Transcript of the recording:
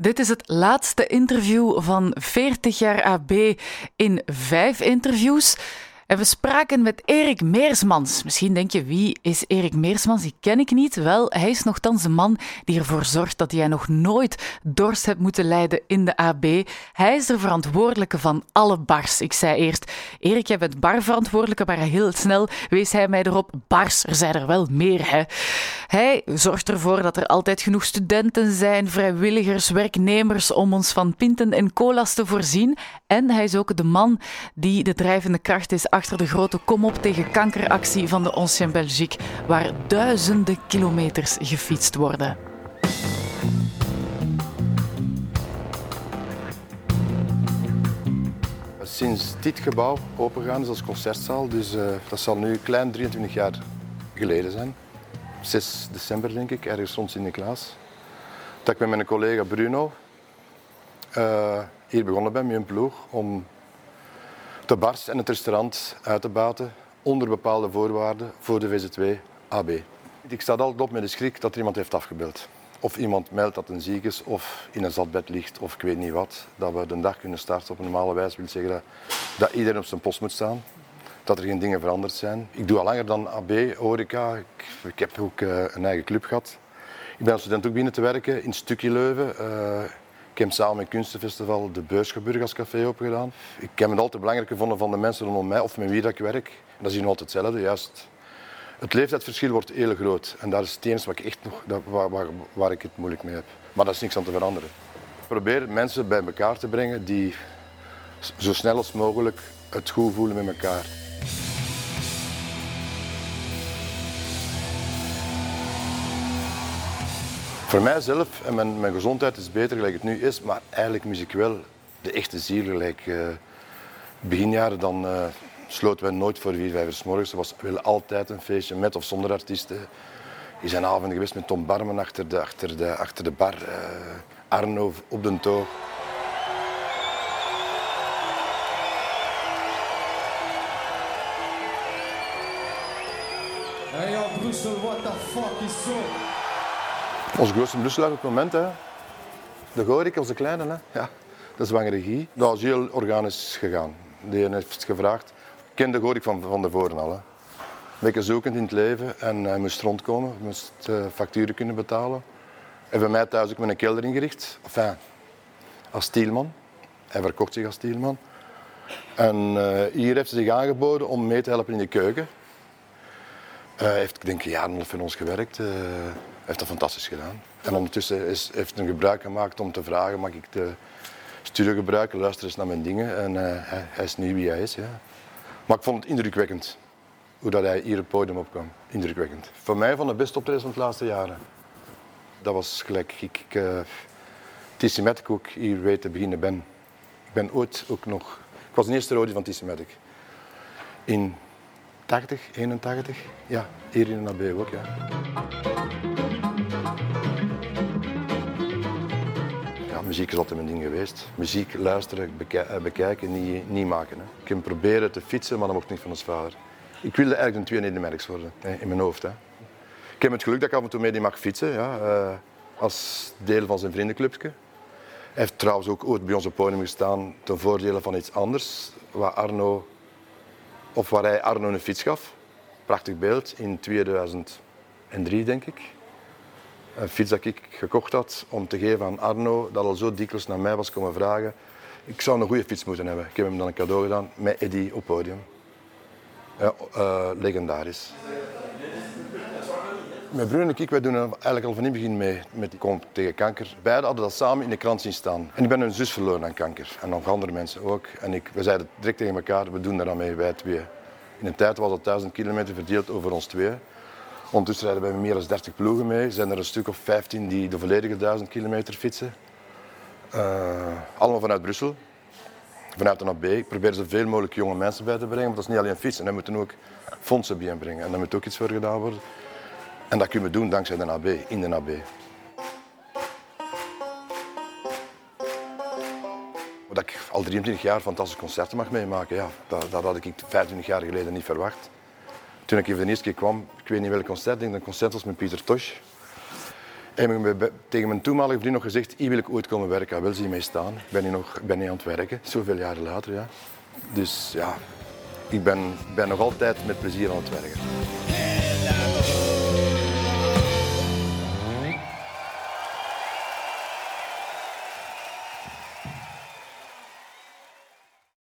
Dit is het laatste interview van 40 jaar AB in vijf interviews. En we spraken met Erik Meersmans. Misschien denk je, wie is Erik Meersmans? Die ken ik niet. Wel, hij is nogthans de man die ervoor zorgt dat jij nog nooit dorst hebt moeten lijden in de AB. Hij is de verantwoordelijke van alle bars. Ik zei eerst, Erik, jij bent barverantwoordelijke, maar heel snel wees hij mij erop, bars, er zijn er wel meer, hè. Hij zorgt ervoor dat er altijd genoeg studenten zijn, vrijwilligers, werknemers om ons van pinten en cola's te voorzien. En hij is ook de man die de drijvende kracht is achter de grote kom-op tegen kankeractie van de Ancien Belgique, waar duizenden kilometers gefietst worden. Sinds dit gebouw opengaan is als concertzaal, dus uh, dat zal nu klein 23 jaar geleden zijn. 6 december denk ik, ergens rond Sinterklaas. Dat ik met mijn collega Bruno uh, hier begonnen ben met een ploeg om de bars en het restaurant uit te baten onder bepaalde voorwaarden voor de VZ2 AB. Ik sta altijd op met de schrik dat er iemand heeft afgebeeld. Of iemand meldt dat een ziek is of in een zatbed ligt of ik weet niet wat. Dat we de dag kunnen starten op een normale wijze wil zeggen dat, dat iedereen op zijn post moet staan. Dat er geen dingen veranderd zijn. Ik doe al langer dan AB, horeca. Ik, ik heb ook uh, een eigen club gehad. Ik ben als student ook binnen te werken in Stukje Leuven. Ik heb samen met Kunstenfestival de Beursgeburg opgedaan. Ik heb het altijd belangrijk gevonden van de mensen rondom mij of met wie dat ik werk. Dat is nog altijd hetzelfde. Juist. Het leeftijdsverschil wordt heel groot. En dat is het enige wat ik echt nog, waar, waar, waar ik het moeilijk mee heb. Maar dat is niks aan te veranderen. Ik probeer mensen bij elkaar te brengen die zo snel als mogelijk het goed voelen met elkaar. Voor mijzelf en mijn, mijn gezondheid is beter gelijk het nu is, maar eigenlijk mis ik wel de echte ziel. Gelijk uh, beginjaren dan uh, sloten wij nooit voor vier, vijf uur morgens. Er was wel altijd een feestje met of zonder artiesten. Er zijn avonden geweest met Tom Barmen achter de, achter de, achter de bar, uh, Arno op de toog. Hey yo, Brussel, what the fuck is zo? Onze grootste Brusselaar op het moment, hè. de Gorik, onze kleine, hè. Ja, de zwangere. Dat is heel organisch gegaan. Die heeft gevraagd. Ken de Gorik van, van tevoren al. Hè. Een zoekend in het leven en hij moest rondkomen, hij moest uh, facturen kunnen betalen. Heeft bij mij thuis ook met een kelder ingericht, enfin, als stielman. Hij verkocht zich als stielman. En uh, hier heeft hij zich aangeboden om mee te helpen in de keuken. Uh, hij heeft denk ik jaren voor ons gewerkt heeft dat fantastisch gedaan. En ondertussen is, heeft hij gebruik gemaakt om te vragen, mag ik de studio gebruiken, luister eens naar mijn dingen. En uh, hij, is nu wie hij is. Ja. Maar ik vond het indrukwekkend hoe dat hij hier op het podium opkwam. Indrukwekkend. Voor mij van de beste optredens van de laatste jaren. Dat was gelijk ik, ik uh, ook hier weet te beginnen ben. Ik ben ooit ook nog... Ik was de eerste rode van Tissimatic. In 80, 81, ja, hier in de AB ook, ja. Muziek is altijd mijn ding geweest. Muziek luisteren, bekijken, niet, niet maken. Hè. Ik heb proberen te fietsen, maar dat mocht niet van ons vader. Ik wilde eigenlijk een twee Nedermerks worden, in mijn hoofd. Hè. Ik heb het geluk dat ik af en toe mee mag fietsen, ja, uh, als deel van zijn vriendenclubje. Hij heeft trouwens ook ooit bij ons op podium gestaan ten voordele van iets anders, waar, Arno, of waar hij Arno een fiets gaf. Prachtig beeld, in 2003 denk ik een fiets dat ik gekocht had om te geven aan Arno, dat al zo dikwijls naar mij was komen vragen. Ik zou een goede fiets moeten hebben. Ik heb hem dan een cadeau gedaan met Eddie op podium. Ja, uh, legendarisch. Mijn broer en ik wij doen eigenlijk al van in het begin mee met die tegen kanker. Beiden hadden dat samen in de krant zien staan. En ik ben een zus verloren aan kanker. En nog andere mensen ook. En ik, we zeiden direct tegen elkaar, we doen daar aan mee, wij twee. In een tijd was dat 1000 kilometer verdeeld over ons twee. Ondertussen rijden we meer dan 30 ploegen mee. Er zijn er een stuk of 15 die de volledige 1000 kilometer fietsen. Uh, allemaal vanuit Brussel. Vanuit de AB. Ik probeer zoveel mogelijk jonge mensen bij te brengen. Want dat is niet alleen fietsen. Er moeten ook fondsen bijbrengen. En daar moet ook iets voor gedaan worden. En dat kunnen we doen dankzij de AB, in de AB. Dat ik al 23 jaar fantastische concerten mag meemaken, ja, dat, dat had ik 25 jaar geleden niet verwacht. Toen ik even de eerste keer kwam, ik weet niet welk concert, denk een concert was met Pieter Tosh. En ik tegen mijn toenmalige vriend nog gezegd, hier wil ik ooit komen werken. Hij wil ze mee staan. Ik ben hier nog ben hier aan het werken, zoveel jaren later. Ja. Dus ja, ik ben, ben nog altijd met plezier aan het werken.